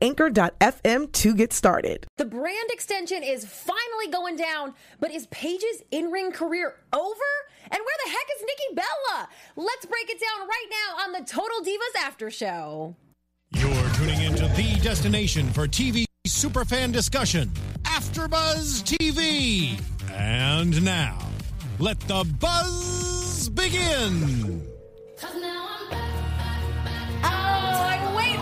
anchor.fm to get started. The brand extension is finally going down, but is Paige's in ring career over? And where the heck is Nikki Bella? Let's break it down right now on the Total Divas After Show. You're tuning into the destination for TV superfan discussion, AfterBuzz TV. And now, let the buzz begin.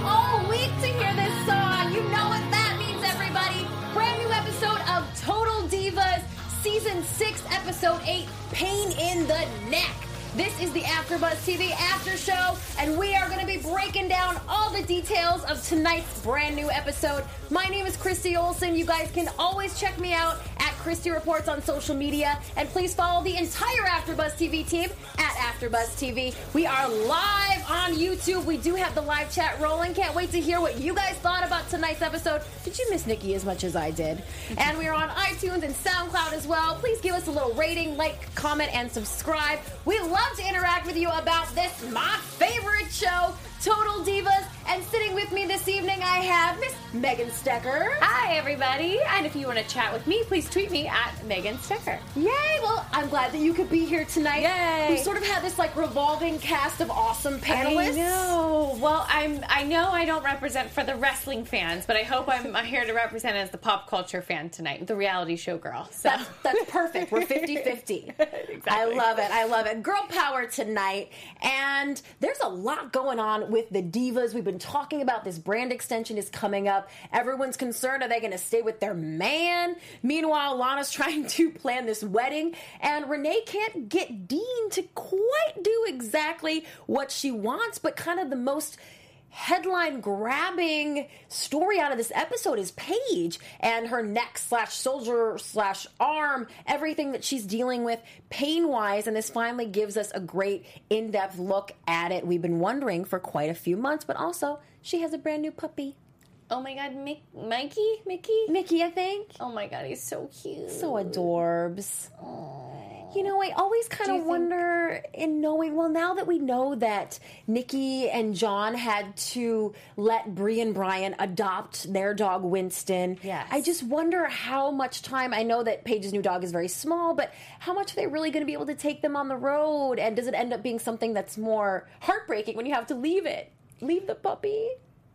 All week to hear this song. You know what that means, everybody. Brand new episode of Total Divas, Season 6, Episode 8, Pain in the Neck. This is the AfterBuzz TV After Show, and we are going to be breaking down all the details of tonight's brand new episode. My name is Christy Olson. You guys can always check me out at Christy Reports on social media, and please follow the entire AfterBuzz TV team at AfterBuzz TV. We are live on YouTube. We do have the live chat rolling. Can't wait to hear what you guys thought about tonight's episode. Did you miss Nikki as much as I did? And we are on iTunes and SoundCloud as well. Please give us a little rating, like, comment, and subscribe. We love to interact with you about this, my favorite show, Total Divas. And sitting with me this evening, I have Miss Megan Stecher. Hi, everybody. And if you want to chat with me, please tweet me at Megan Stecher. Yay! Well, I'm glad that you could be here tonight. Yay. We sort of had this like revolving cast of awesome panelists. I know. Well, I'm. I know I don't represent for the wrestling fans, but I hope I'm here to represent as the pop culture fan tonight, the reality show girl. So That's, that's perfect. We're 50 50. I love it. I love it. Girl power tonight. And there's a lot going on with the divas. We've been talking about this brand extension is coming up. Everyone's concerned are they going to stay with their man? Meanwhile, Lana's trying to plan this wedding, and Renee can't get Dean to quite do exactly what she wants, but kind of the most headline grabbing story out of this episode is Paige and her neck slash soldier slash arm, everything that she's dealing with pain wise. And this finally gives us a great in depth look at it. We've been wondering for quite a few months, but also she has a brand new puppy. oh my god, Mick, Mikey, Mickey. Mickey, I think. Oh my god, he's so cute. So adorbs. You know, I always kind of think- wonder in knowing, well, now that we know that Nikki and John had to let Brie and Brian adopt their dog Winston. Yes. I just wonder how much time, I know that Paige's new dog is very small, but how much are they really going to be able to take them on the road? And does it end up being something that's more heartbreaking when you have to leave it? Leave the puppy?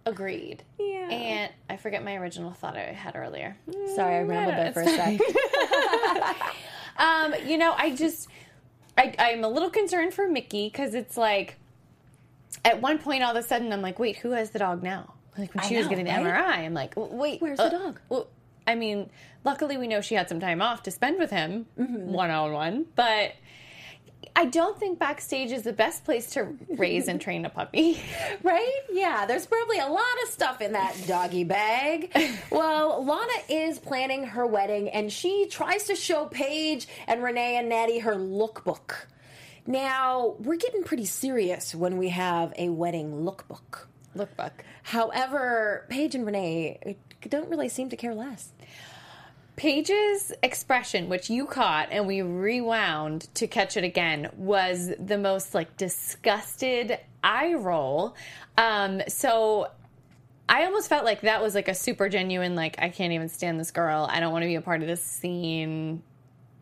Agreed. Yeah. And I forget my original thought I had earlier. Sorry, I mm, rambled there for a sec. Um, you know, I just, I, I'm a little concerned for Mickey because it's like, at one point, all of a sudden, I'm like, wait, who has the dog now? Like when I she was know, getting the right? MRI, I'm like, wait, Where's the dog? Well, I mean, luckily we know she had some time off to spend with him one on one, but I don't think backstage is the best place to raise and train a puppy. Right? Yeah, there's probably a lot of stuff in that doggy bag. Well, Lana is planning her wedding and she tries to show Paige and Renee and Natty her lookbook. Now, we're getting pretty serious when we have a wedding lookbook. Lookbook. However, Paige and Renee don't really seem to care less. Paige's expression, which you caught and we rewound to catch it again, was the most like disgusted eye roll. Um, so I almost felt like that was like a super genuine, like, I can't even stand this girl. I don't want to be a part of this scene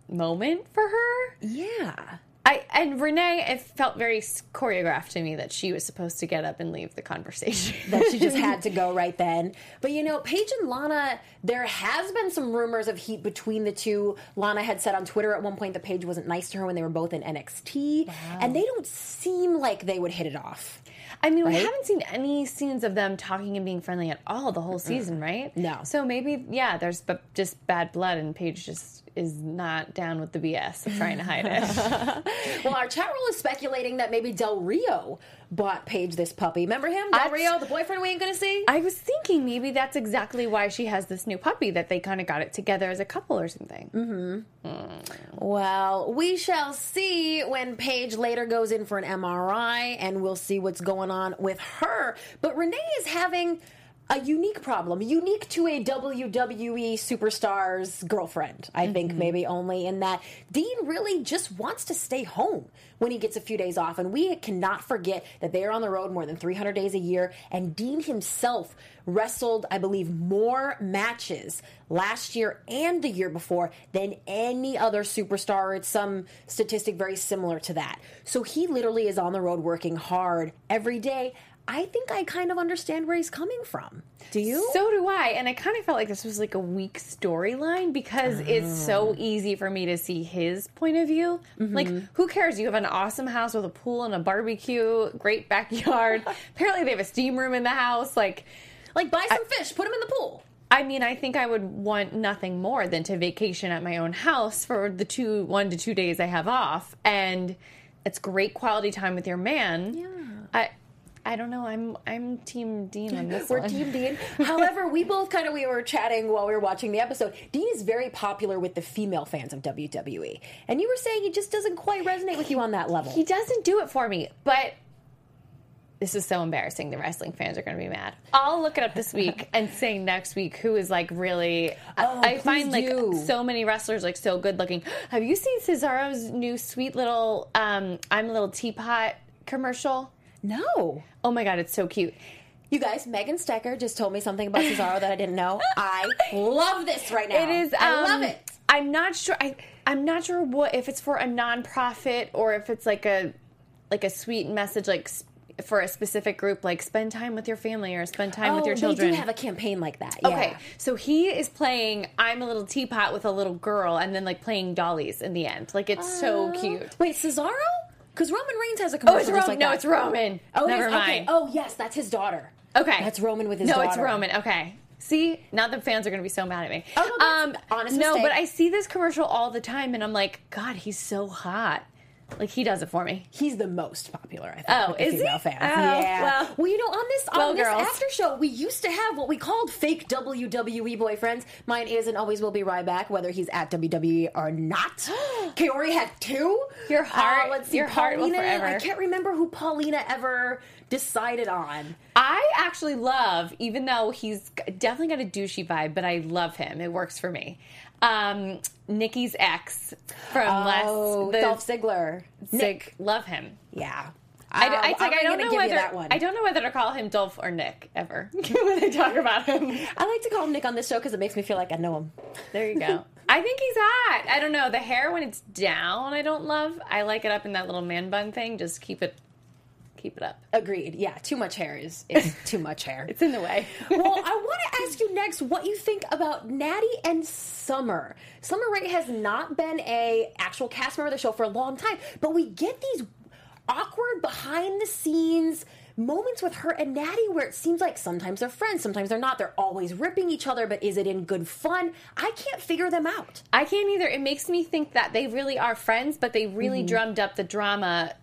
moment for her. Yeah. I and Renee, it felt very choreographed to me that she was supposed to get up and leave the conversation. that she just had to go right then. But you know, Paige and Lana, there has been some rumors of heat between the two. Lana had said on Twitter at one point that Paige wasn't nice to her when they were both in NXT, and they don't seem like they would hit it off. I mean, we haven't seen any scenes of them talking and being friendly at all the whole season, right? No. So maybe, yeah, there's just bad blood, and Paige just is not down with the BS of trying to hide it. well, our chat room is speculating that maybe Del Rio bought Paige this puppy. Remember him? Del Rio, the boyfriend we ain't gonna see? I was thinking maybe that's exactly why she has this new puppy that they kind of got it together as a couple or something. Mm-hmm. Well, we shall see when Paige later goes in for an MRI, and we'll see what's going on with her. But Renee is having a unique problem, unique to a WWE superstar's girlfriend. I think mm-hmm. maybe only in that Dean really just wants to stay home when he gets a few days off, and we cannot forget that they are on the road more than 300 days a year. And Dean himself wrestled, I believe, more matches last year and the year before than any other superstar. It's some statistic very similar to that. So he literally is on the road working hard every day. I think I kind of understand where he's coming from. Do you? So do I. And I kind of felt like this was like a weak storyline because it's Oh. so easy for me to see his point of view. Mm-hmm. Like, who cares? You have an awesome house with a pool and a barbecue, great backyard. Apparently, they have a steam room in the house. Like, like buy some fish, put them in the pool. I mean, I think I would want nothing more than to vacation at my own house for the two, one to two days I have off. And it's great quality time with your man. Yeah. I, I don't know. I'm I'm Team Dean on this We're one. Team Dean. However, we both kind of we were chatting while we were watching the episode. Dean is very popular with the female fans of WWE, and you were saying he just doesn't quite resonate with you on that level. He doesn't do it for me, but this is so embarrassing. The wrestling fans are going to be mad. I'll look it up this week and say next week who is like really. Oh, I find please like so many wrestlers like so good looking. Have you seen Cesaro's new sweet little um, "I'm a Little Teapot" commercial? No. Oh my god, it's so cute. You guys, Megan Stecher just told me something about Cesaro that I didn't know. I love this right now. It is. I um, love it. I'm not sure. I I'm not sure what if it's for a nonprofit or if it's like a like a sweet message like for a specific group, like spend time with your family or spend time with Oh, your children. They do have a campaign like that. Yeah. Okay, so he is playing I'm a little teapot with a little girl and then like playing dollies in the end. Like it's so cute. Wait, Cesaro? Because Roman Reigns has a Oh, commercial it's just Roman. like no, that. it's Roman. Oh, never mind. Okay. Oh, yes, that's his daughter. Okay. That's Roman with his daughter. no, daughter. it's Roman. Okay. See, now the fans are going to be so mad at me. Oh, no, that's um, honest no, mistake. but I see this commercial all the time, and I'm like, God, he's so hot. Like he does it for me. He's the most popular, I think. Oh, is he? fans. Oh, yeah. well. you know, on this on Well, this girls. after show, we used to have what we called fake WWE boyfriends. Mine is and always will be Ryback, whether he's at WWE or not. Kaori had two. Your heart- Uh, let's see, your heart will Paulina. forever. I can't remember who Paulina ever decided on. I actually love, even though he's definitely got a douchey vibe, but I love him. It works for me. Um, Nikki's ex from Oh, last the Dolph Ziggler. Sig, love him. Yeah. I, Um, I, like, I don't know whether that one. I don't know whether to call him Dolph or Nick ever when I talk about him. I like to call him Nick on this show because it makes me feel like I know him. There you go. I think he's hot. I don't know the hair when it's down. I don't love. I like it up in that little man bun thing. Just keep it, keep it up. Agreed. Yeah, too much hair is, is too much hair. It's in the way. well, I want to ask you next what you think about Natty and Summer. Summer Rae has not been a actual cast member of the show for a long time, but we get these awkward behind the scenes moments with her and Natty where it seems like sometimes they're friends, sometimes they're not. They're always ripping each other, but is it in good fun? I can't figure them out. I can't either. It makes me think that they really are friends, but they really Mm-hmm. drummed up the drama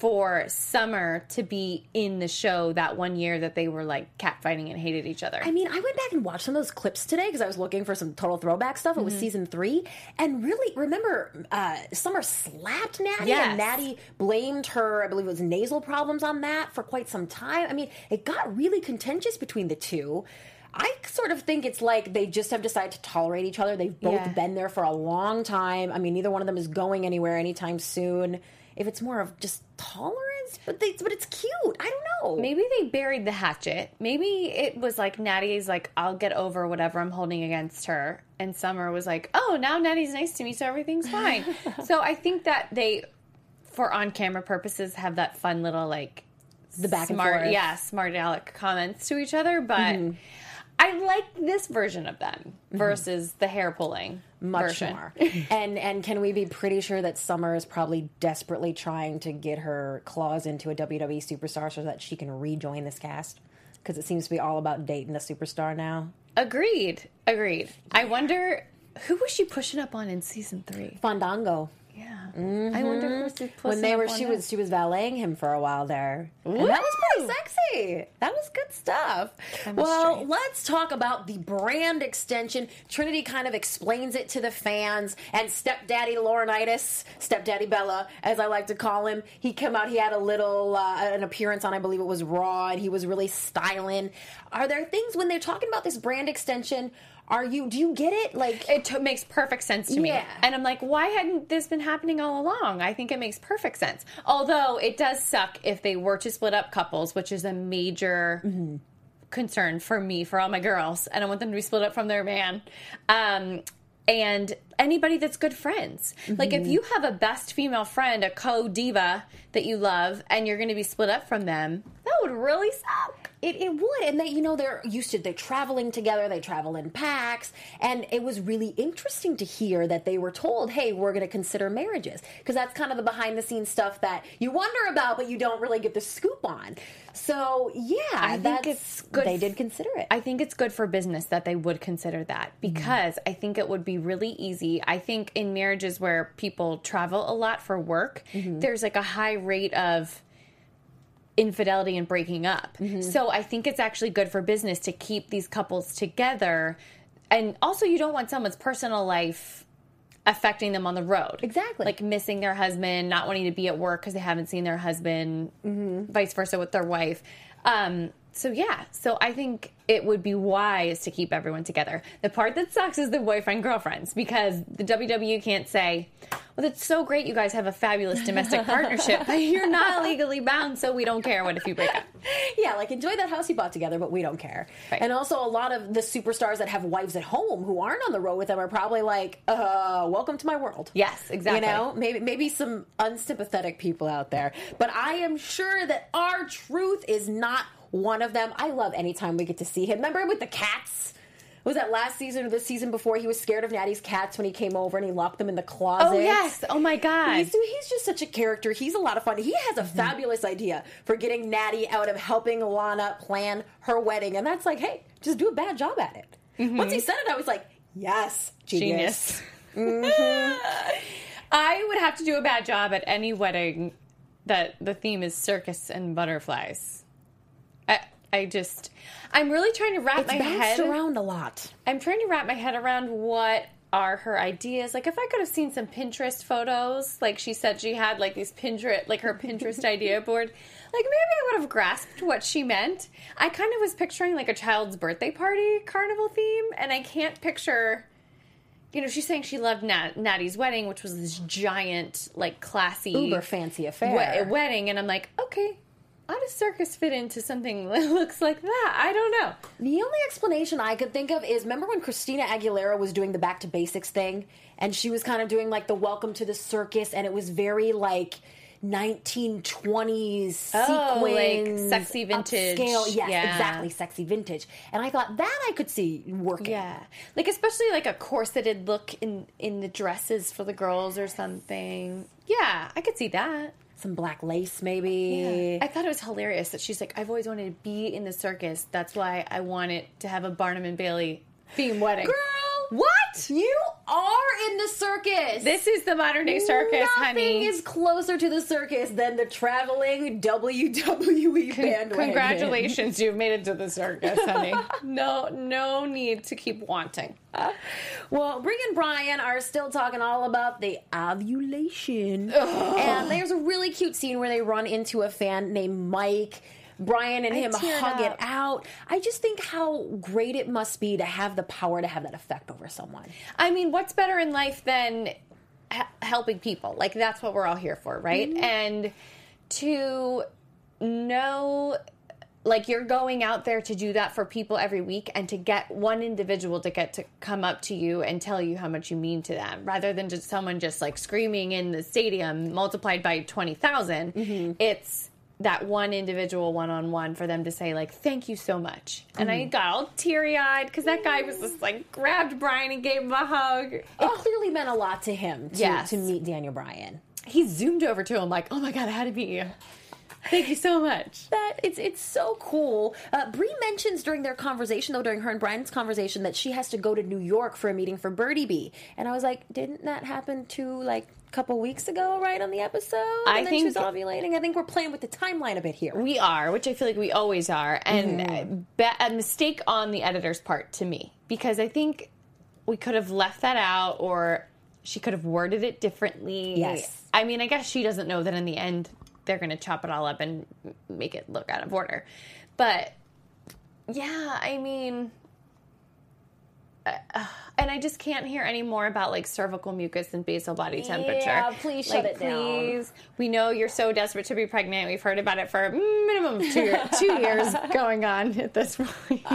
for Summer to be in the show that one year that they were like catfighting and hated each other. I mean, I went back and watched some of those clips today because I was looking for some total throwback stuff. It was Mm-hmm. season three, and really remember, uh, Summer slapped Natty, Yes. and Natty blamed her. I believe it was nasal problems on that for quite some time. I mean, it got really contentious between the two. I sort of think it's like they just have decided to tolerate each other. They've both Yeah. been there for a long time. I mean, neither one of them is going anywhere anytime soon. If it's more of just tolerance, but they, but it's cute. I don't know. Maybe they buried the hatchet. Maybe it was like Natty's like, I'll get over whatever I'm holding against her. And Summer was like, oh, now Natty's nice to me, so everything's fine. so I think that they, for on camera purposes, have that fun little like the back and smart, forth. Mm-hmm. yeah, smart aleck comments to each other. But I like this version of them mm-hmm. versus the hair pulling much version. more. and and can we be pretty sure that Summer is probably desperately trying to get her claws into a WWE superstar so that she can rejoin this cast? Because it seems to be all about dating a superstar now. Agreed. Agreed. I wonder who was she pushing up on in season three? Fandango. Yeah. I wonder who's the Mm-hmm. when they were she was she was valeting him for a while there. And that was pretty sexy. That was good stuff. Well let's talk about the brand extension. Trinity kind of explains it to the fans. And stepdaddy laurinaitis stepdaddy bella as i like to call him he came out he had a little uh, an appearance on i believe it was raw and he was really styling. Are there things when they're talking about this brand extension are you do you get it like It t- makes perfect sense to me. Yeah. And I'm like, why hadn't this been happening all along? I think it makes perfect sense. Although it does suck if they were to split up couples, which is a major Mm-hmm. concern for me, for all my girls. And i want them to be split up from their man. Um, and anybody that's good friends. Like Mm-hmm. if you have a best female friend, a co diva that you love, and you're going to be split up from them, that would really suck. It, it would, and they, you know, they're used to they're traveling together. They travel in packs, and it was really interesting to hear that they were told, "Hey, we're going to consider marriages," because that's kind of the behind the scenes stuff that you wonder about, but you don't really get the scoop on. So, yeah, I think it's good They did consider it. I think it's good for business that they would consider that mm-hmm. because I think it would be really easy. I think in marriages where people travel a lot for work, mm-hmm. there's like a high rate of infidelity and breaking up. Mm-hmm. So I think it's actually good for business to keep these couples together. And also, you don't want someone's personal life affecting them on the road. Exactly. Like missing their husband, not wanting to be at work because they haven't seen their husband, vice versa with their wife. Um, so yeah, so I think it would be wise to keep everyone together. The part that sucks is the boyfriend girlfriends because the WWE can't say, "Well, it's so great you guys have a fabulous domestic partnership, but you're not legally bound, so we don't care what if you break up." yeah, like enjoy that house you bought together, but we don't care. Right. And also, a lot of the superstars that have wives at home who aren't on the road with them are probably like, uh, "Welcome to my world." Yes, exactly. You know, maybe maybe some unsympathetic people out there, but I am sure that R-Truth is not one of them. I love anytime we get to see him. Remember with the cats. Was that last season or the season before? He was scared of Natty's cats when he came over and he locked them in the closet. Oh yes! Oh my god! He's, he's just such a character. He's a lot of fun. He has a mm-hmm. fabulous idea for getting Natty out of helping Lana plan her wedding. And that's like, hey, just do a bad job at it. Mm-hmm. Once he said it, I was like, yes, genius. genius. Mm-hmm. I would have to do a bad job at any wedding that the theme is circus and butterflies. I, I just, I'm really trying to wrap It's my head. around a lot. I'm trying to wrap my head around what are her ideas. Like, if I could have seen some Pinterest photos, like she said she had like these Pinterest, like her Pinterest idea board, like maybe I would have grasped what she meant. I kind of was picturing like a child's birthday party carnival theme, and I can't picture. You know, she's saying she loved Nat- Natty's wedding, which was this giant, like classy, Uber fancy affair. we- wedding, and I'm like, okay, how does circus fit into something that looks like that? I don't know. The only explanation I could think of is remember when Christina Aguilera was doing the back to basics thing and she was kind of doing like the welcome to the circus and it was very like 1920s Oh, like sequins, sexy vintage. upscale. Yes, Yeah. exactly, sexy vintage. And I thought that I could see working. Yeah, like especially like a corseted look in in the dresses for the girls or something. Yeah, I could see that. Some black lace maybe. I thought it was hilarious that she's like, I've always wanted to be in the circus. That's why I want it to have a Barnum and Bailey theme wedding. Girl, what? You are in the circus. This is the modern day circus, Nothing honey. Nothing is closer to the circus than the traveling WWE bandwagon. Congratulations, you've made it to the circus, honey. no, no need to keep wanting. Well, Brie and Brian are still talking all about the ovulation. And there's a really cute scene where they run into a fan named Mike. Brian and I him hug it out. I just think how great it must be to have the power to have that effect over someone. I mean, what's better in life than helping people? Like that's what we're all here for, right? Mm-hmm. And to know like you're going out there to do that for people every week and to get one individual to get to come up to you and tell you how much you mean to them rather than just someone just like screaming in the stadium multiplied by 20,000 mm-hmm. it's that one individual one-on-one for them to say like thank you so much and i got all teary-eyed because that guy was just like grabbed brian and gave him a hug It clearly meant a lot to him to, Yes. to meet Daniel Bryan. he zoomed over to him like oh my god how to meet you Thank you so much. that it's it's so cool. Uh, Brie mentions during their conversation, though, during her and Brian's conversation, that she has to go to New York for a meeting for Birdiebee, and I was like, didn't that happen to like couple weeks ago, right on the episode? I and think- she was ovulating. I think we're playing with the timeline a bit here. We are, which I feel like we always are, and mm-hmm. ba- a mistake on the editor's part to me because I think we could have left that out, or she could have worded it differently. Yes. I mean, I guess she doesn't know that in the end they're going to chop it all up and make it look out of order, but yeah, I mean. Uh, and I just can't hear any more about like cervical mucus and basal body temperature. Yeah, please shut Like, it down. We know you're so desperate to be pregnant. We've heard about it for a minimum of two, year- two years going on at this point.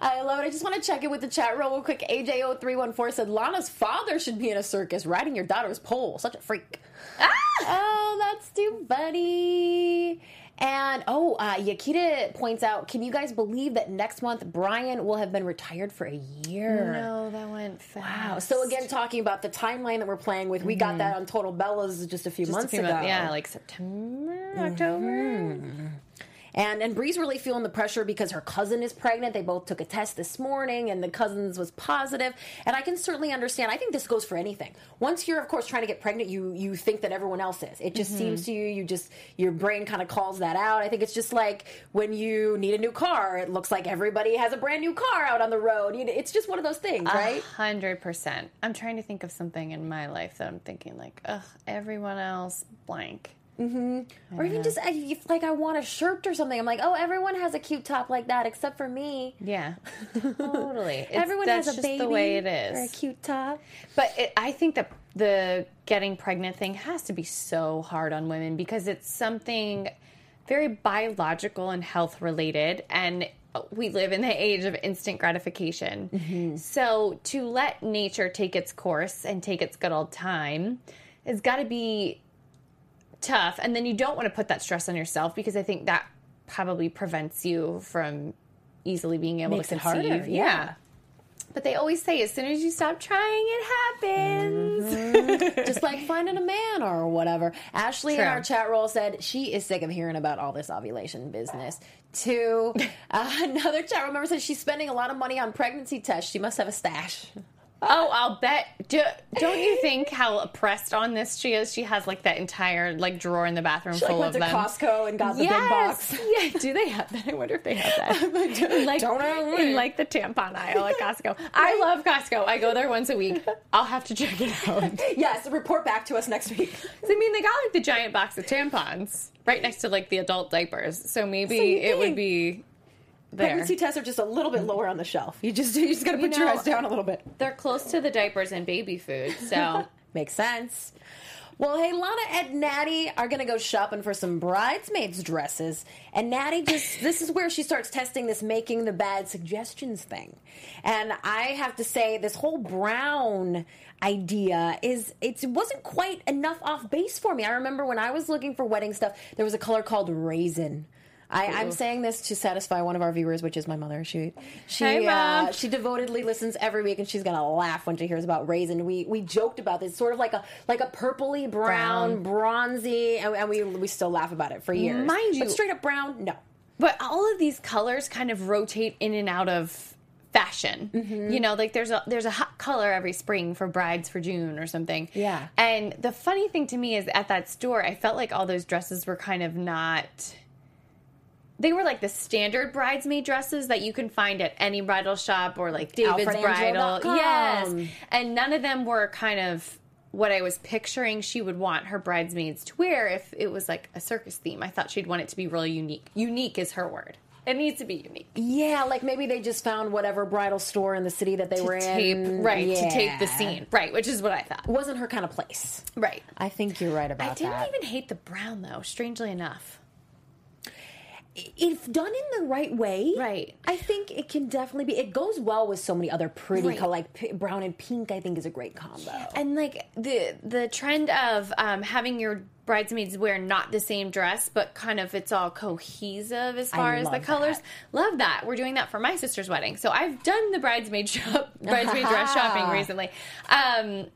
I love it. I just want to check in with the chat real quick. AJ0314 said Lana's father should be in a circus riding your daughter's pole. Such a freak. Oh, that's too funny. And oh, uh, Yakita points out, can you guys believe that next month Brian will have been retired for a year? No, that went fast. Wow. So again, talking about the timeline that we're playing with, we got that on Total Bellas just a few Just a months few ago. months- yeah, like September, October. And and Brie's really feeling the pressure because her cousin is pregnant. They both took a test this morning, and the cousin's was positive. And I can certainly understand. I think this goes for anything. Once you're, of course, trying to get pregnant, you you think that everyone else is. It just seems to you. You just your brain kind of calls that out. I think it's just like when you need a new car. It looks like everybody has a brand new car out on the road. It's just one of those things, right? Hundred percent. I'm trying to think of something in my life that I'm thinking like, ugh, everyone else blank. Mm-hmm. Or even just if, like I want a shirt or something. I'm like, oh, everyone has a cute top like that except for me. Yeah, totally. It's- everyone has a just baby the way it or a cute top. But it, I think that the getting pregnant thing has to be so hard on women because it's something very biological and health related, and we live in the age of instant gratification. Mm-hmm. So to let nature take its course and take its good old time has got to be tough. And then you don't want to put that stress on yourself because I think that probably prevents you from easily being able Makes to it conceive. harder, yeah. But they always say as soon as you stop trying, it happens. Mm-hmm. just like finding a man or whatever. Ashley in our chat roll said she is sick of hearing about all this ovulation business. Two, uh, another chat roll member said she's spending a lot of money on pregnancy tests. She must have a stash. Oh, I'll bet. Do, don't you think how oppressed on this she is? She has like that entire like drawer in the bathroom She like, full went of to them. Costco and got the yes. big box. Yeah. Do they have that? I wonder if they have that. Like, Don't me. in like the tampon aisle at Costco. I love Costco. I go there once a week. I'll have to check it out. Yes, report back to us next week. I mean, they got like the giant box of tampons right next to like the adult diapers. So maybe So it would be there. Pregnancy tests are just a little bit lower on the shelf. You just you just got to put your know- eyes down a little bit. They're close to the diapers and baby food. So Makes sense. Well, hey, Lana and Natty are going to go shopping for some bridesmaids dresses. And Natty just, this is where she starts testing this making the bad suggestions thing. And I have to say, this whole brown idea is, it wasn't quite enough off base for me. I remember when I was looking for wedding stuff, there was a color called raisin. I, I'm saying this to satisfy one of our viewers, which is my mother. She, she, Hey, uh, she devotedly listens every week, and she's gonna laugh when she hears about raisin. We we joked about this, sort of like a like a purpley brown, bronzy, and, and we we still laugh about it for years. Mind you- but straight up brown, no. But all of these colors kind of rotate in and out of fashion. Mm-hmm. You know, like there's a there's a hot color every spring for brides for June or something. Yeah. And the funny thing to me is at that store, I felt like all those dresses were kind of not they were like the standard bridesmaid dresses that you can find at any bridal shop or like David's Bridal. Yes. And none of them were kind of what I was picturing she would want her bridesmaids to wear if it was like a circus theme. I thought she'd want it to be really unique. Unique is her word. It needs to be unique. Yeah, like maybe they just found whatever bridal store in the city that they were tape, in. right, to tape the scene. Right, which is what I thought. It Wasn't her kind of place. Right. I think you're right about that. I didn't that. even hate the brown though, strangely enough. If done in the right way, Right. I think it can definitely be. It goes well with so many other pretty, Right. like p- brown and pink. I think is a great combo. And like the the trend of um, having your bridesmaids wear not the same dress, but kind of it's all cohesive as far as the colors. that. Love that. We're doing that for my sister's wedding, so I've done the bridesmaid shop, bridesmaid dress shopping recently. Um,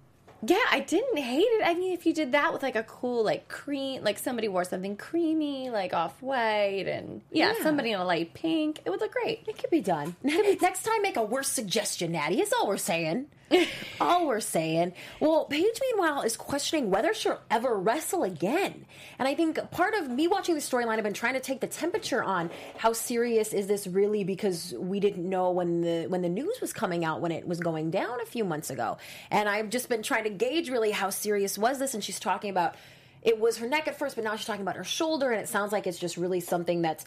Yeah, I didn't hate it. I mean, if you did that with like a cool like cream, like somebody wore something creamy, like off white, and yeah, Yeah. somebody in a light pink, it would look great. It could be done. Next time, make a worse suggestion, Natty. Is all we're saying. all we're saying. Well, Paige, meanwhile, is questioning whether she'll ever wrestle again. And I think part of me watching the storyline, I've been trying to take the temperature on how serious is this really because we didn't know when the when the news was coming out when it was going down a few months ago. And I've just been trying to gauge really how serious was this. And she's talking about it was her neck at first, but now she's talking about her shoulder, and it sounds like it's just really something that's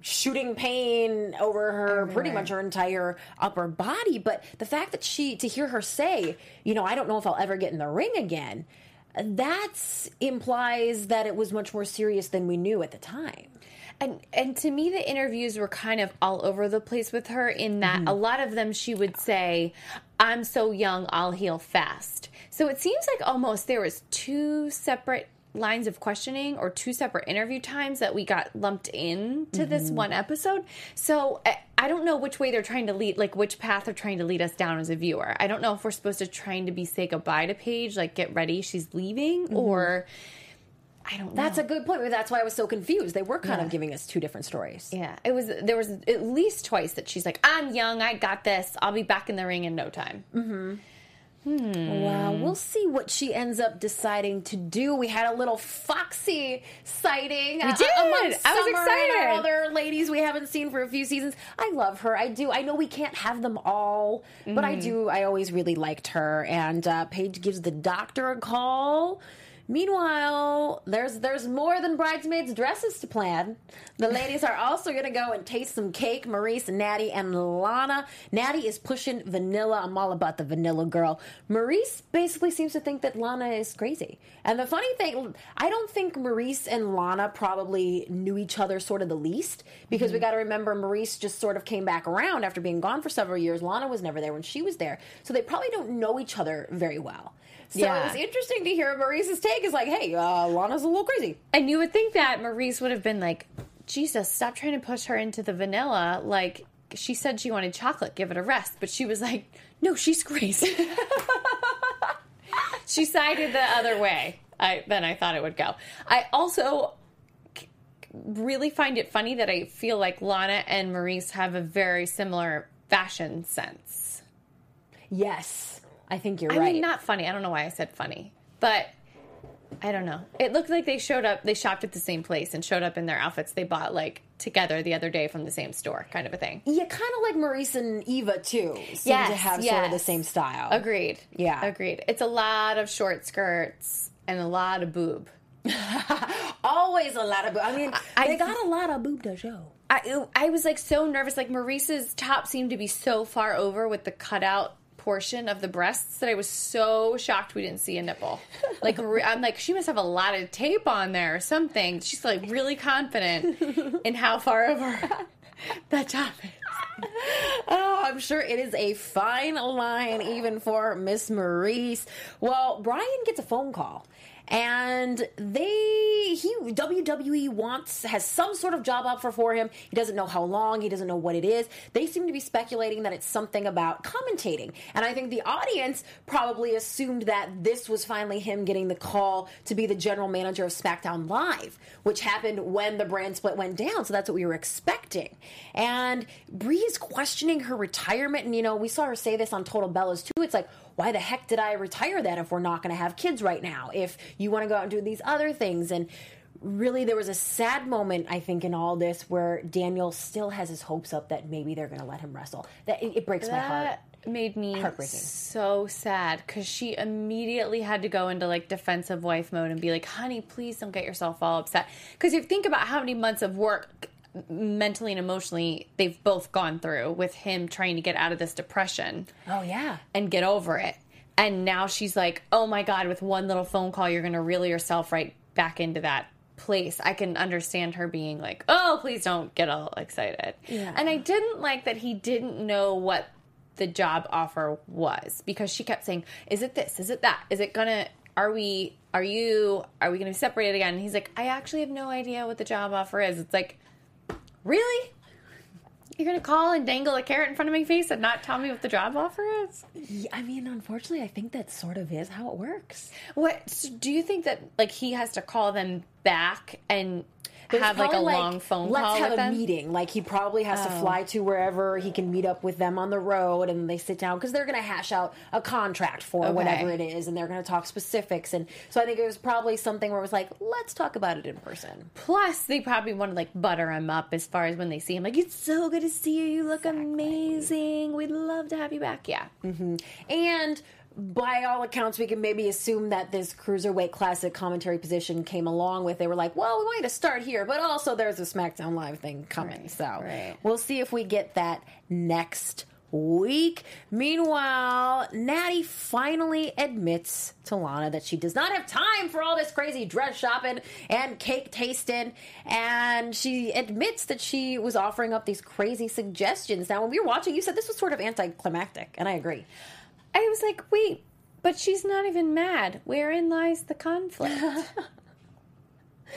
shooting pain over her pretty much her entire upper body but the fact that she to hear her say you know i don't know if i'll ever get in the ring again that implies that it was much more serious than we knew at the time And and to me, the interviews were kind of all over the place with her. In that, mm-hmm. a lot of them she would say, "I'm so young, I'll heal fast." So it seems like almost there was two separate lines of questioning or two separate interview times that we got lumped in to this mm-hmm. one episode. So I, don't know which way they're trying to lead, like which path they're trying to lead us down as a viewer. I don't know if we're supposed to trying to be say goodbye to Paige, like get ready, she's leaving, mm-hmm. or I don't know. that's a good point that's why i was so confused they were kind of giving us two different stories Yeah, it was. There was at least twice that she's like, "I'm young, I got this. I'll be back in the ring in no time." Mm-hmm. Hmm. Wow, we'll see what she ends up deciding to do. We had a little Foxy sighting. We uh, uh, did. Among I was Summer and our excited. other ladies we haven't seen for a few seasons. I love her. I do. I know we can't have them all, but I hmm. do. I always really liked her. And uh, Paige gives the doctor a call. Meanwhile, there's there's more than bridesmaids' dresses to plan. The ladies are also going to go and taste some cake. Maryse, Natty, and Lana. Natty is pushing vanilla. I'm all about the vanilla girl. Maryse basically seems to think that Lana is crazy. And the funny thing, I don't think Maryse and Lana probably knew each other sort of the least because we mm-hmm. got to remember Maryse just sort of came back around after being gone for several years. Lana was never there when she was there, so they probably don't know each other very well. So Yeah. it was interesting to hear Maryse's take is like, hey, uh, Lana's a little crazy. And you would think that Maryse would have been like, "Jesus, stop trying to push her into the vanilla." Like she said, she wanted chocolate. Give it a rest. But she was like, "No, she's crazy." she sided the other way. I than I thought it would go. I also really find it funny that I feel like Lana and Maryse have a very similar fashion sense. Yes, I think you're I right. mean, not funny. I don't know why I said funny, but I don't know. It looked like they showed up. They shopped at the same place and showed up in their outfits they bought like together the other day from the same store, kind of a thing. yeah, kind of like Maryse and Eva too. Seem Yes, to have sort of the same style. Agreed. Yeah. agreed. It's a lot of short skirts and a lot of boob. Always a lot of. boob. I mean, I- they got a lot of boob to show. I I was like so nervous. Like Maryse's top seemed to be so far over with the cutout portion of the breasts that I was so shocked we didn't see a nipple. Like I'm like she must have a lot of tape on there or something. She's like really confident in how far over that top is. Oh, I'm sure it is a fine line even for Miss Maryse. Well, Brian gets a phone call. And they he WWE wants has some sort of job offer for him. He doesn't know how long, he doesn't know what it is. They seem to be speculating that it's something about commentating. And I think the audience probably assumed that this was finally him getting the call to be the general manager of SmackDown Live, which happened when the brand split went down. So that's what we were expecting. And Brie is questioning her retirement. And, you know, we saw her say this on Total Bellas too. It's like, why the heck did I retire then if we're not going to have kids right now? If you want to go out and do these other things. And really, there was a sad moment, I think, in all this where Daniel still has his hopes up that maybe they're going to let him wrestle. That it, it breaks my heart. That made me so sad because she immediately had to go into like defensive wife mode and be like, "Honey, please don't get yourself all upset." Because you think about how many months of work mentally and emotionally they've both gone through with him trying to get out of this depression Oh, yeah. and get over it. And now she's like, "Oh my god, with one little phone call you're going to reel yourself right back into that place." I can understand her being like, "Oh, please don't get all excited." Yeah. And I didn't like that he didn't know what the job offer was because she kept saying, "Is it this? Is it that? Is it going to are we are you are we going to be separated again?" And he's like, "I actually have no idea what the job offer is." It's like, "Really?" You're gonna call and dangle a carrot in front of my face and not tell me what the job offer is? Yeah, I mean, unfortunately, I think that sort of is how it works. What so do you think that like he has to call them back and have like a probably, long phone let's call have with a them? Oh. meeting. Like he probably has to fly to wherever he can meet up with them on the road, and they sit down because they're going to hash out a contract for Okay. whatever it is, and they're going to talk specifics. And so I think it was probably something where it was like, let's talk about it in person. Plus, they probably want to like butter him up as far as when they see him. Like, it's so good to see you. You look amazing. We'd love to have you back. Yeah. mm-hmm. And by all accounts, we can maybe assume that this cruiserweight classic commentary position came along with. They were like, well, we want you to start here, but also there's a SmackDown Live thing coming. so right. we'll see if we get that next week. Meanwhile, Natty finally admits to Lana that she does not have time for all this crazy dress shopping and cake tasting. And she admits that she was offering up these crazy suggestions. Now, when we were watching, you said this was sort of anticlimactic, and I agree. I was like, wait, but she's not even mad. Wherein lies the conflict?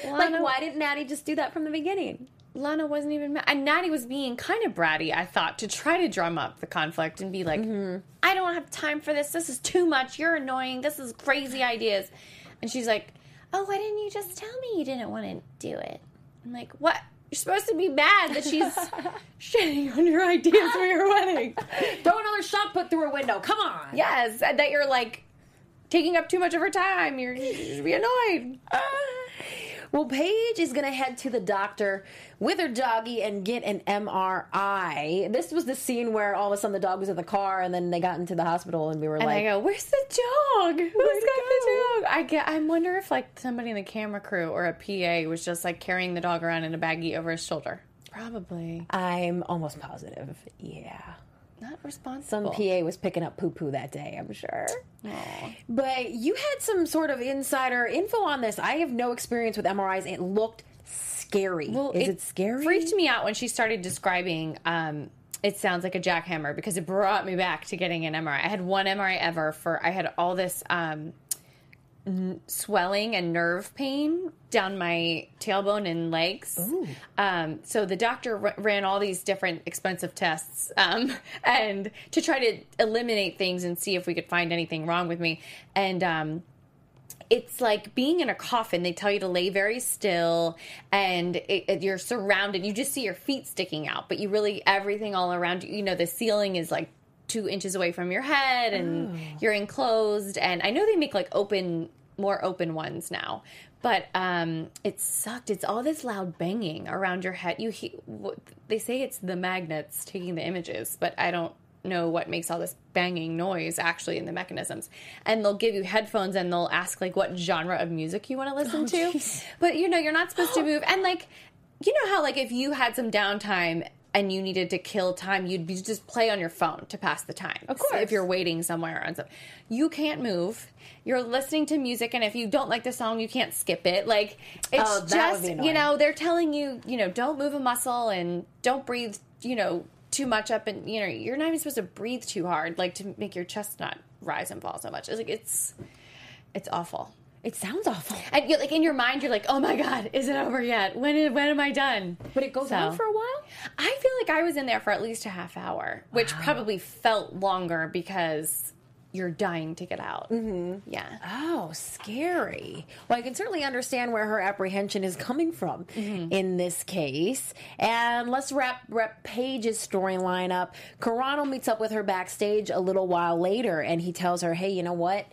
Like, why didn't Natty just do that from the beginning? Lana wasn't even mad. And Natty was being kind of bratty, I thought, to try to drum up the conflict and be like, mm-hmm. I don't have time for this. This is too much. You're annoying. This is crazy ideas. And she's like, Oh, why didn't you just tell me you didn't want to do it? I'm like, What? You're supposed to be mad that she's shitting on your ideas for your wedding. Throw another shot put through a window. Come on. Yes, and that you're like taking up too much of her time. You're, you should be annoyed. Ah. Well, Paige is going to head to the doctor with her doggy and get an MRI. This was the scene where all of a sudden the dog was in the car and then they got into the hospital and we were And like, I go, "Where's the dog? Who's got Where'd it the dog?" I get. I wonder if like somebody in the camera crew or a PA was just like carrying the dog around in a baggie over his shoulder. Probably I'm almost positive. Yeah. Not responsible. Some. PA was picking up poo poo that day, I'm sure. But you had some sort of insider info on this. I have no experience with MRIs. It looked scary. Well, is it, scary? Freaked me out when she started describing. Um, it sounds like a jackhammer because it brought me back to getting an MRI. I had one MRI ever for. I had all this um, n- swelling and nerve pain down my tailbone and legs. Um, so the doctor r- ran all these different expensive tests um, and to try to eliminate things and see if we could find anything wrong with me. And um, it's like being in a coffin. They tell you to lay very still, and it, it- you're surrounded. You just see your feet sticking out, but you really everything all around you. You know, the ceiling is like two inches away from your head, and you're enclosed. And I know they make like open, more open ones now, but um, it sucked. It's all this loud banging around your head. You he, they say it's the magnets taking the images, but I don't know what makes all this banging noise actually in the mechanisms. And they'll give you headphones and they'll ask like what genre of music you want to listen to. But you know, you're not supposed to move. And like, you know how like if you had some downtime and you needed to kill time, you'd be just play on your phone to pass the time. Of course. If you're waiting somewhere and stuff. You can't move. You're listening to music and if you don't like the song, you can't skip it. Like it's Oh, just you know, they're telling you, you know, don't move a muscle and don't breathe, you know, too much up and you know, you're not even supposed to breathe too hard, like to make your chest not rise and fall so much. It's like it's it's awful. It sounds awful. And you're like in your mind, you're like, oh my god, is it over yet? When is, when am I done? But it goes So- on for a while? I feel like I was in there for at least a half hour, which probably felt longer because you're dying to get out. Mm-hmm. Yeah. Oh, scary. Well, I can certainly understand where her apprehension is coming from in this case. And let's wrap, wrap Paige's storyline up. Carrano meets up with her backstage a little while later, and he tells her, hey, you know what?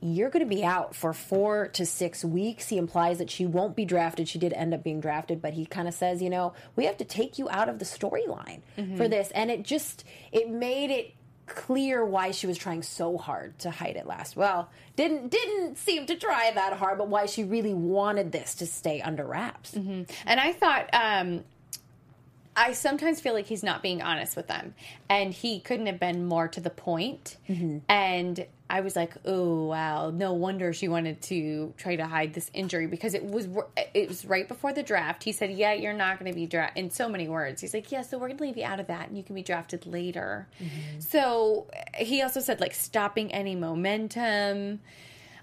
You're going to be out for four to six weeks. He implies that she won't be drafted. She did end up being drafted, but he kind of says, you know, we have to take you out of the storyline for mm-hmm. this. And it just, it made it clear why she was trying so hard to hide it last. Well, didn't didn't seem to try that hard, but why she really wanted this to stay under wraps. Mm-hmm. And I thought, um, I sometimes feel like he's not being honest with them, and he couldn't have been more to the point. Mm-hmm. And I was like, oh wow, no wonder she wanted to try to hide this injury because it was it was right before the draft. He said, yeah, you're not going to be drafted in so many words. He's like, yeah, so we're going to leave you out of that, and you can be drafted later. Mm-hmm. So he also said like stopping any momentum.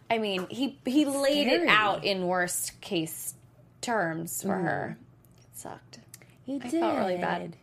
I mean, he he laid it out in worst case terms for mm-hmm. her. It sucked. He I felt really bad.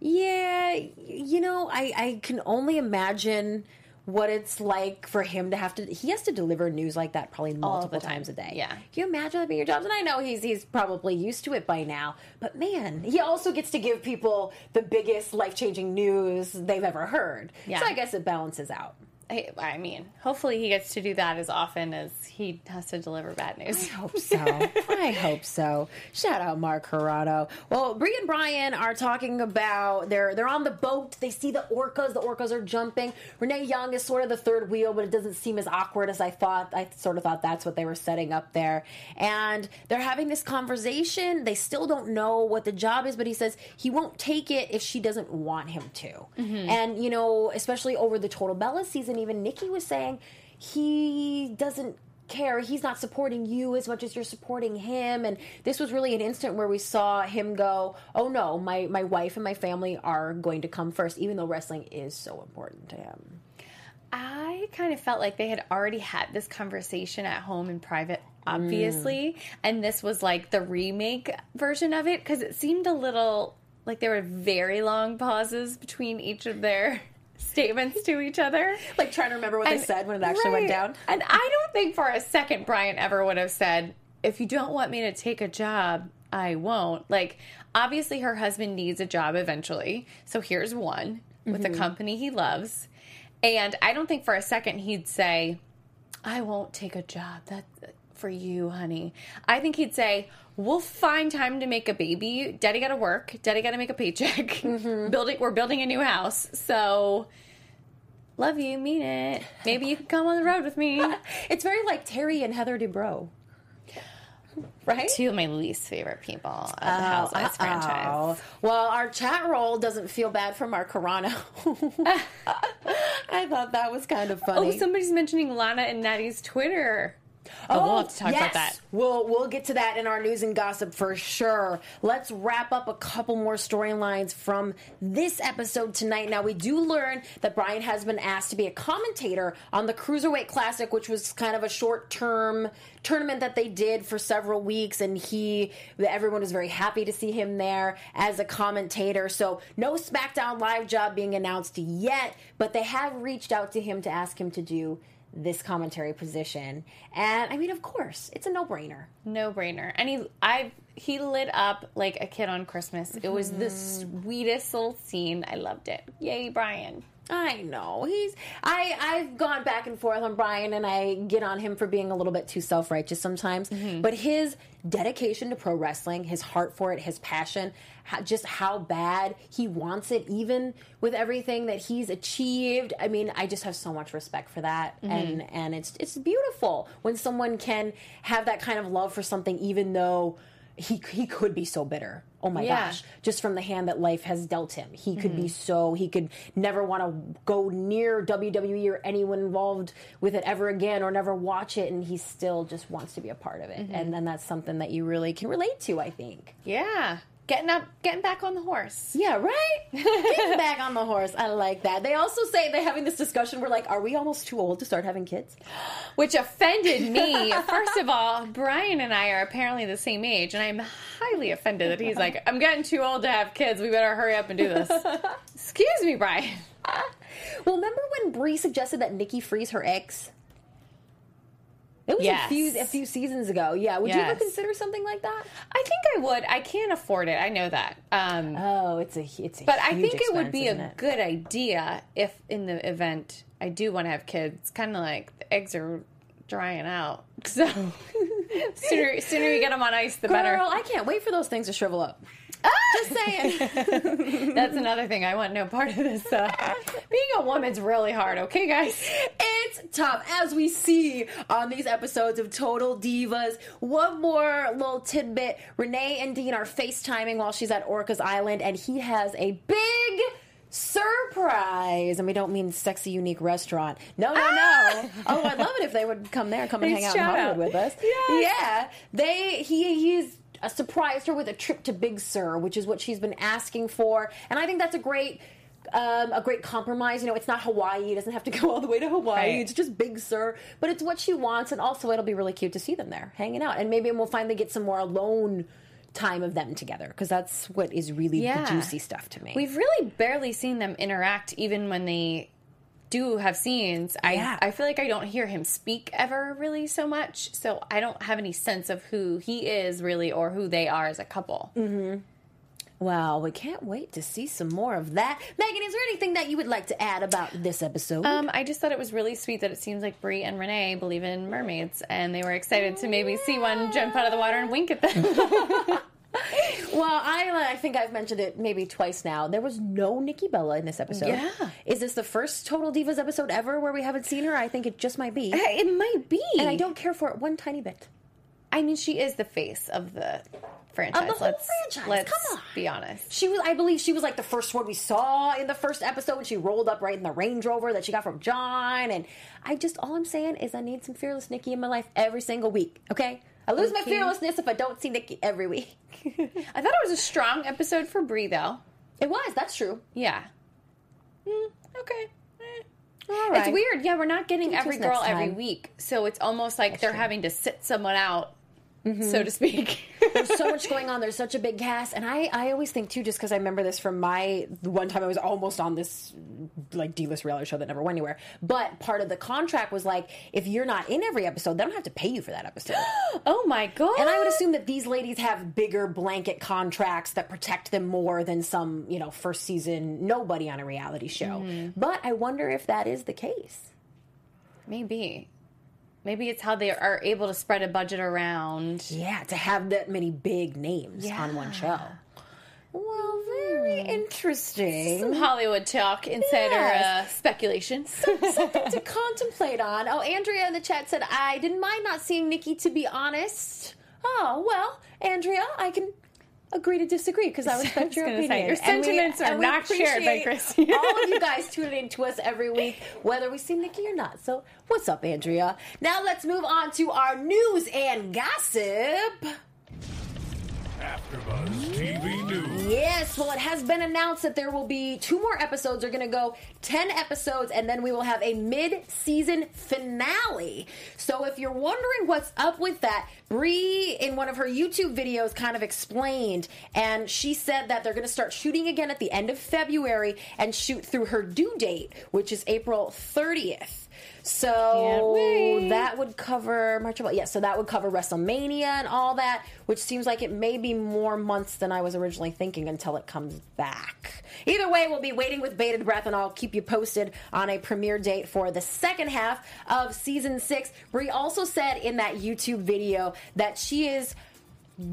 Yeah, you know, I, I can only imagine what it's like for him to have to he has to deliver news like that probably multiple time. times a day. Yeah. Can you imagine that being your job? And I know he's he's probably used to it by now. But man, he also gets to give people the biggest life changing news they've ever heard. Yeah. So I guess it balances out. I, I mean, hopefully he gets to do that as often as he has to deliver bad news. I hope so. I hope so. Shout out Mark Carrano. Well, Brie and Brian are talking about they're they're on the boat. They see the orcas. The orcas are jumping. Renee Young is sort of the third wheel, but it doesn't seem as awkward as I thought. I sort of thought that's what they were setting up there. And they're having this conversation. They still don't know what the job is, but he says he won't take it if she doesn't want him to. Mm-hmm. And you know, especially over the Total Bella season, even Nikki was saying he doesn't care. He's not supporting you as much as you're supporting him. And this was really an instant where we saw him go, "Oh no, my my wife and my family are going to come first, even though wrestling is so important to him." I kind of felt like they had already had this conversation at home in private, obviously, mm. and this was like the remake version of it because it seemed a little like there were very long pauses between each of their statements to each other. Like trying to remember what they said when it actually went down. And I don't think for a second Brian ever would have said, if you don't want me to take a job, I won't. Like, obviously, her husband needs a job eventually. So here's one with Mm-hmm. a company he loves. And I don't think for a second he'd say, I won't take a job. That's for you, honey. I think he'd say, We'll find time to make a baby. Daddy got to work. Daddy got to make a paycheck. Mm-hmm. Building, we're building a new house. So love you, mean it. Maybe you can come on the road with me. It's very like Terry and Heather Dubrow. Right? Two of my least favorite people of the Housewives franchise. Oh. Well, our chat roll doesn't feel bad for Mark Carrano. I thought that was kind of funny. Oh, somebody's mentioning Lana and Natty's Twitter. Oh, we'll have oh, to talk about that. We'll we'll get to that in our news and gossip for sure. Let's wrap up a couple more storylines from this episode tonight. Now we do learn that Brian has been asked to be a commentator on the Cruiserweight Classic, which was kind of a short term tournament that they did for several weeks, and he everyone was very happy to see him there as a commentator. So no SmackDown Live job being announced yet, but they have reached out to him to ask him to do this commentary position. And I mean, of course, it's a no brainer. No brainer. And he, I, he lit up like a kid on Christmas. It was the Mm-hmm. sweetest little scene. I loved it. Yay, Brian. I know he's. I I've gone back and forth on Brian, and I get on him for being a little bit too self righteous sometimes. But his dedication to pro wrestling, his heart for it, his passion, how, just how bad he wants it, even with everything that he's achieved. I mean, I just have so much respect for that, mm-hmm. and and it's it's beautiful when someone can have that kind of love for something, even though. He, he could be so bitter. Oh my Yeah. gosh just from the hand that life has dealt him. He could be mm-hmm. so he could never want to go near WWE or anyone involved with it ever again or never watch it and he still just wants to be a part of it. Mm-hmm. And then that's something that you really can relate to, I think. Yeah. Getting up, getting back on the horse. Yeah, right? Getting back on the horse. I like that. They also say they're having this discussion we're like, are we almost too old to start having kids? Which offended me. First of all, Brian and I are apparently the same age, and I'm highly offended that he's like, I'm getting too old to have kids. We better hurry up and do this. Excuse me, Brian. Well, remember when Brie suggested that Nikki freeze her eggs? It was Yes. a few a few seasons ago. Yeah, would you ever consider something like that? I think I would. I can't afford it. I know that. Um, Oh, it's a it's a But I think it would be a it? good idea if in the event I do want to have kids, kind of like the eggs are drying out. So sooner sooner you get them on ice, the better. Girl, I can't wait for those things to shrivel up. Just saying. That's another thing. I want no part of this. Uh, being a woman's really hard. Okay, guys. it's tough, as we see on these episodes of Total Divas. One more little tidbit. Renee and Dean are FaceTiming while she's at Orcas Island, and he has a big surprise. And we don't mean sexy, unique restaurant. No, no, no. oh, I'd love it if they would come there, come and hang out in Hollywood out. with us. Yes. Yeah. They, he, he's uh, surprised her with a trip to Big Sur, which is what she's been asking for. And I think that's a great um, a great compromise. You know, it's not Hawaii. It doesn't have to go all the way to Hawaii. Right. It's just Big Sur. But it's what she wants. And also, it'll be really cute to see them there hanging out. And maybe we'll finally get some more alone time of them together because that's what is really Yeah. the juicy stuff to me. We've really barely seen them interact, even when they do have scenes. I Yeah. I feel like I don't hear him speak ever really so much, so I don't have any sense of who he is really or who they are as a couple. well, we can't wait to see some more of that. Megan, is there anything that you would like to add about this episode? Um, I just thought it was really sweet that it seems like Brie and Renee believe in mermaids, and they were excited to maybe see one jump out of the water and wink at them. Well, I uh, I think I've mentioned it maybe twice now. There was no Nikki Bella in this episode. Yeah. Is this the first Total Divas episode ever where we haven't seen her? I think it just might be. it might be, And I don't care for it one tiny bit. I mean, she is the face of the franchise. Of the whole let's, franchise, Let's come on. be honest. She was, I believe, she was like the first one we saw in the first episode. when She rolled up right in the Range Rover that she got from John, and I just all I'm saying is I need some fearless Nikki in my life every single week. Okay, I lose my fearlessness if I don't see Nikki every week. I thought it was a strong episode for Brie, though. it was. That's true. Yeah. Mm, okay. Eh. All right. It's weird. Yeah, we're not getting Give it to every girl every week, so it's almost like they're having to sit someone out, so mm-hmm. to speak. There's so much going on. There's such a big cast, and I, I always think too, just because I remember this from my one time I was almost on this like D-list reality show that never went anywhere. But part of the contract was like, if you're not in every episode, they don't have to pay you for that episode. oh my god! And I would assume that these ladies have bigger blanket contracts that protect them more than some, you know, first season nobody on a reality show. Mm-hmm. But I wonder if that is the case. maybe, maybe it's how they are able to spread a budget around. Yeah, to have that many big names on one show. Well, very interesting. Some Hollywood talk, insider Yes. uh, speculation. Something to contemplate on. Oh, Andrea in the chat said, I didn't mind not seeing Nikki, to be honest. Oh, well, Andrea, I can agree to disagree because I respect your gonna say, opinion. your And we- sentiments are and we not shared by appreciate Chrissy. all of you guys tuning in to us every week, whether we see Nikki or not. So, what's up, Andrea? Now, let's move on to our news and gossip. AfterBuzz TV News. Yes, well, it has been announced that there will be two more episodes. They're going to go 10 episodes, and then we will have a mid season finale. So, if you're wondering what's up with that, Brie, in one of her YouTube videos, kind of explained, and she said that they're going to start shooting again at the end of February and shoot through her due date, which is April 30th. So that would cover March. Well, yeah, so that would cover WrestleMania and all that, which seems like it may be more months than I was originally thinking until it comes back. Either way, we'll be waiting with bated breath, and I'll keep you posted on a premiere date for the second half of season six. Brie also said in that YouTube video that she is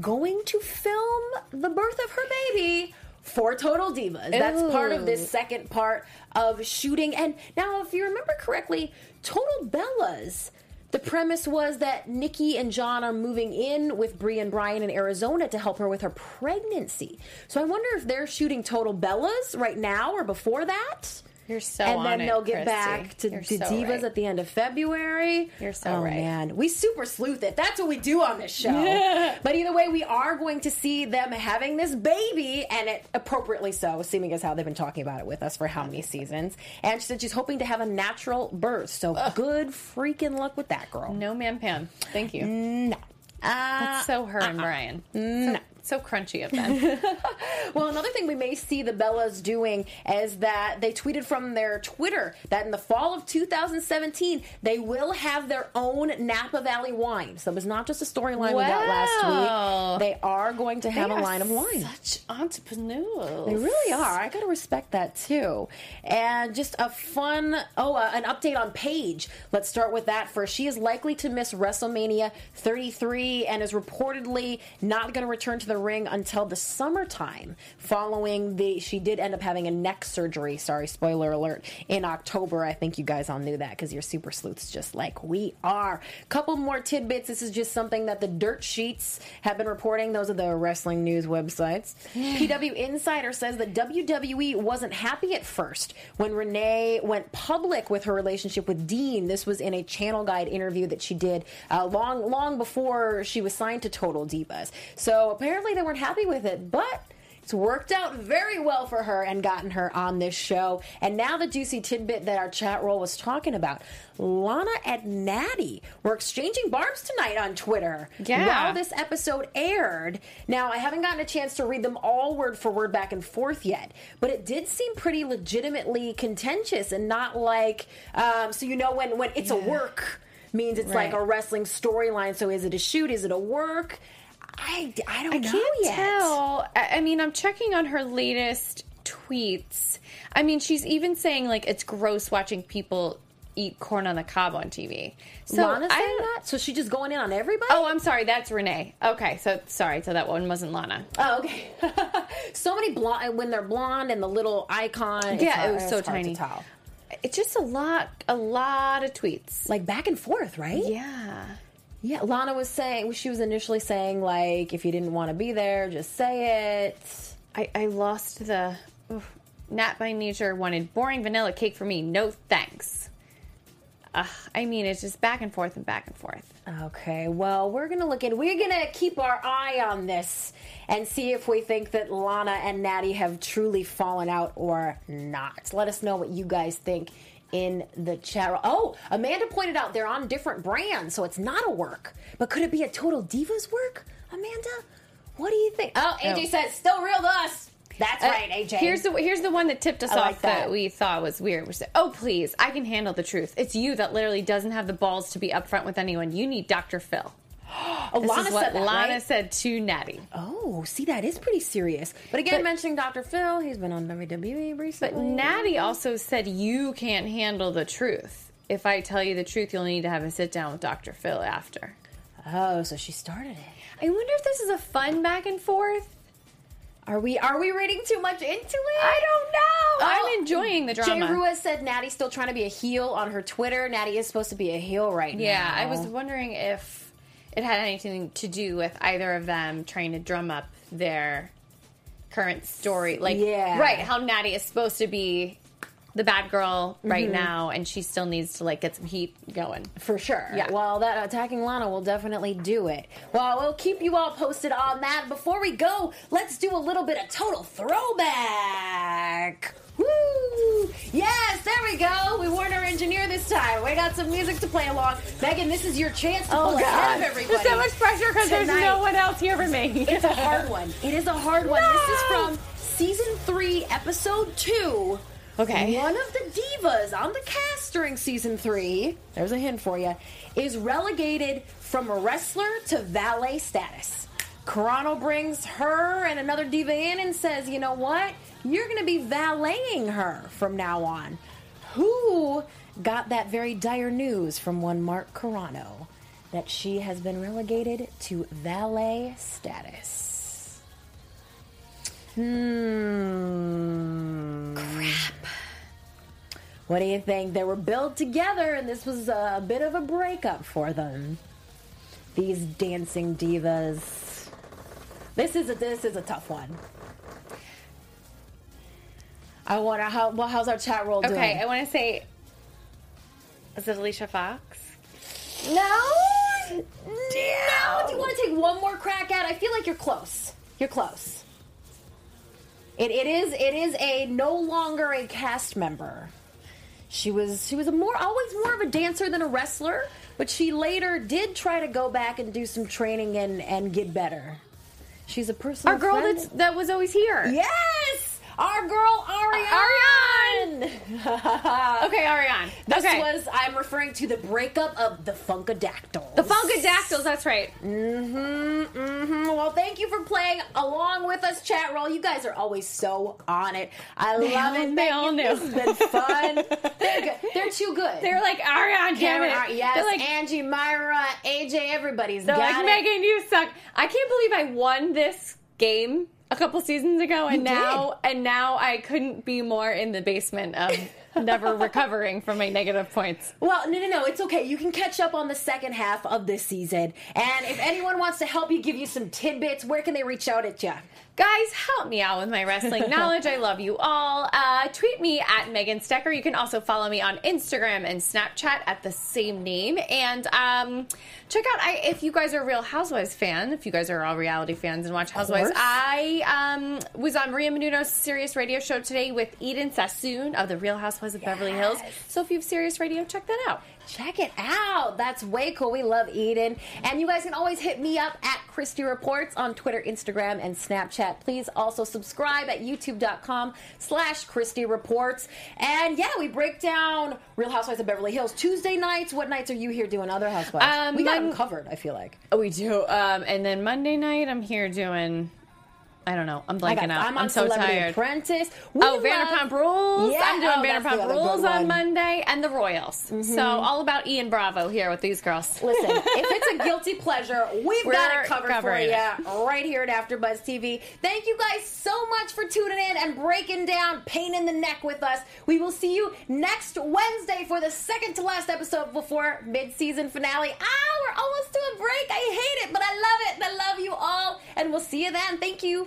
going to film the birth of her baby for Total Divas. That's part of this second part of shooting. And now, if you remember correctly, Total Bellas. The premise was that Nikki and John are moving in with Brie and Brian in Arizona to help her with her pregnancy. So I wonder if they're shooting Total Bellas right now or before that. You're so and then it, they'll get Christy. back to, You're to so Divas right. at the end of February. You're so oh, right. man. We super sleuth it. That's what we do on this show. but either way, we are going to see them having this baby, and it appropriately so, seeming as how they've been talking about it with us for how many seasons. And she said she's hoping to have a natural birth. So good freaking luck with that, girl. No man Pam. Thank you. No. Uh, That's so her and Brian. So, so crunchy of them. Well, another thing we may see the Bellas doing is that they tweeted from their Twitter that in the fall of 2017 they will have their own Napa Valley wine. So it was not just a storyline we got last Wow. week. They are going to have They a line of wine. Such entrepreneurs. They really are. I gotta respect that too. And just a fun oh, uh, an update on Paige. Let's start with that first. She is likely to miss WrestleMania 33 and is reportedly not going to return to the ring until the summertime. Following the, she did end up having a neck surgery. Sorry, spoiler alert. In October, I think you guys all knew that because you're super sleuths just like we are. Couple more tidbits. This is just something that the dirt sheets have been reporting. Those are the wrestling news websites. PW Insider says that WWE wasn't happy at first when Renee went public with her relationship with Dean. This was in a Channel Guide interview that she did uh, long, long before she was signed to Total Divas. So apparently they weren't happy with it, but It's worked out very well for her and gotten her on this show. And now the juicy tidbit that our chat roll was talking about. Lana and Natty were exchanging barbs tonight on Twitter. Yeah. While this episode aired. Now, I haven't gotten a chance to read them all word for word back and forth yet, but it did seem pretty legitimately contentious and not like, um, so you know, when, when it's a work means it's like a wrestling storyline. So is it a shoot? Is it a work? I, I don't I know can't yet. tell. I mean, I'm checking on her latest tweets. I mean, she's even saying like it's gross watching people eat corn on the cob on TV. So Lana saying that? So she just going in on everybody? Oh, I'm sorry. That's Renee. Okay, so sorry. So that one wasn't Lana. Oh, okay. so many blonde when they're blonde and the little icon. Yeah, hard- it was so tiny. It's just a lot, a lot of tweets. Like back and forth, right? Yeah. Yeah. Lana was saying she was initially saying like if you didn't want to be there, just say it. I, I lost the. oof. Nat by nature wanted boring vanilla cake for me. No thanks. Ugh, I mean, it's just back and forth and back and forth. Okay, well, we're gonna look in. We're gonna keep our eye on this and see if we think that Lana and Natty have truly fallen out or not. Let us know what you guys think in the chat. Oh, Amanda pointed out they're on different brands, so it's not a work. But could it be a Total Divas work, Amanda? What do you think? Oh, AJ Oh. says still real to us. That's Uh, right, AJ. Here's the here's the one that tipped us I off like that. that. we thought was weird. We said, "Oh please, I can handle the truth. It's you that literally doesn't have the balls to be upfront with anyone. You need Dr. Phil." Oh, This Lana said that, Lana right? said to Natty. Oh, see, that is pretty serious. But again, But- mentioning Dr. Phil, he's been on WWE recently. But. Natty also said you can't handle the truth. If I tell you the truth, you'll need to have a sit down with Dr. Phil after. Oh, so she started it. I wonder if this is a fun back and forth. Are we are we reading too much into it? I don't know. Oh, I'm enjoying the drama. Jay Rua said Natty's still trying to be a heel on her Twitter. Natty is supposed to be a heel right now. Yeah, I was wondering if it had anything to do with either of them trying to drum up their current story. Like, Yeah. right, how Natty is supposed to be the bad girl right Mm-hmm. now, and she still needs to like get some heat going. For sure. Yeah. Well, that attacking Lana will definitely do it. Well, we'll keep you all posted on that. Before we go, let's do a little bit of total throwback. Woo! Yes, there we go. We weren't our engineer this time. We got some music to play along. Megan, this is your chance to pull ahead of everybody. Oh, There's so much pressure because there's no one else here for me. It's a hard one. It is a hard one. This is from season three, episode two. Okay. One of the divas on the cast during season three, there's a hint for you, is relegated from wrestler to valet status. Carrano brings her and another diva in and says, you know what? You're going to be valeting her from now on. Who got that very dire news from one Mark Carrano that she has been relegated to valet status? Hmm. Crap. What do you think? They were built together, and this was a bit of a breakup for them. These dancing divas. This is a this is a tough one. I wonder how well how's our chat roll doing? Okay, I want to say, is it Alicia Fox? No. No. Do you want to take one more crack at? it? I feel like you're close. You're close. It, it is it is a no longer a cast member. She was she was a more always more of a dancer than a wrestler, but she later did try to go back and do some training and and get better. She's a personal Our girl friend. that's, that was always here. yes, our girl Ariane. Ariane. Okay, Ariane. This okay. was I'm referring to the breakup of the Funkadactyls. the Funkadactyls. That's right. Mm-hmm, mm-hmm. Well, thank you for playing along with us, chat roll. You guys are always so on it. I They love all- it. they Thank all you. knew. This has been fun. They're good. They're too good. They're like Ariane, Cameron. Ar- yes, They're like, Angie, Myra, AJ, everybody's they're like it. Megan, you suck. I can't believe I won this game a couple seasons ago, and You now and now I couldn't be more in the basement of never recovering from my negative points. Well, no, no, no. It's okay. You can catch up on the second half of this season. And if anyone wants to help you, give you some tidbits, where can they reach out at you? Guys, help me out with my wrestling knowledge. I love you all. Uh, tweet me at Megan Stecher. You can also follow me on Instagram and Snapchat at the same name. And um, check out I, if you guys are a Real Housewives fan. If you guys are all reality fans and watch Housewives. I um, was on Maria Menounos' Sirius Radio show today with Eden Sassoon of the Real Housewives of Beverly Hills. So if you have Sirius Radio, check that out. Check it out. That's way cool. We love Eden. And you guys can always hit me up at Christy Reports on Twitter, Instagram, and Snapchat. Please also subscribe at youtube.com slash Christy Reports. And yeah, we break down Real Housewives of Beverly Hills. Tuesday nights, what nights are you here doing other Housewives? Um, we got them covered, I feel like. Oh, we do. Um, and then Monday night, I'm here doing. I don't know. I'm blanking out. I'm on so tired. Apprentice. We Oh, love- Vanderpump Rules. Yeah, I'm doing oh, Vanderpump Rules on. Mm-hmm. Monday and the Royals. So all about Ian Bravo here with these girls. Listen, if it's a guilty pleasure, we've We're got it covered for you right here at AfterBuzz TV. Thank you guys so much for tuning in and breaking down Pain in the Neck with us. We will see you next Wednesday for the second to last episode before mid-season finale. Ah, we're almost to a break. I hate it, but I love it. And I love you all, and we'll see you then. Thank you.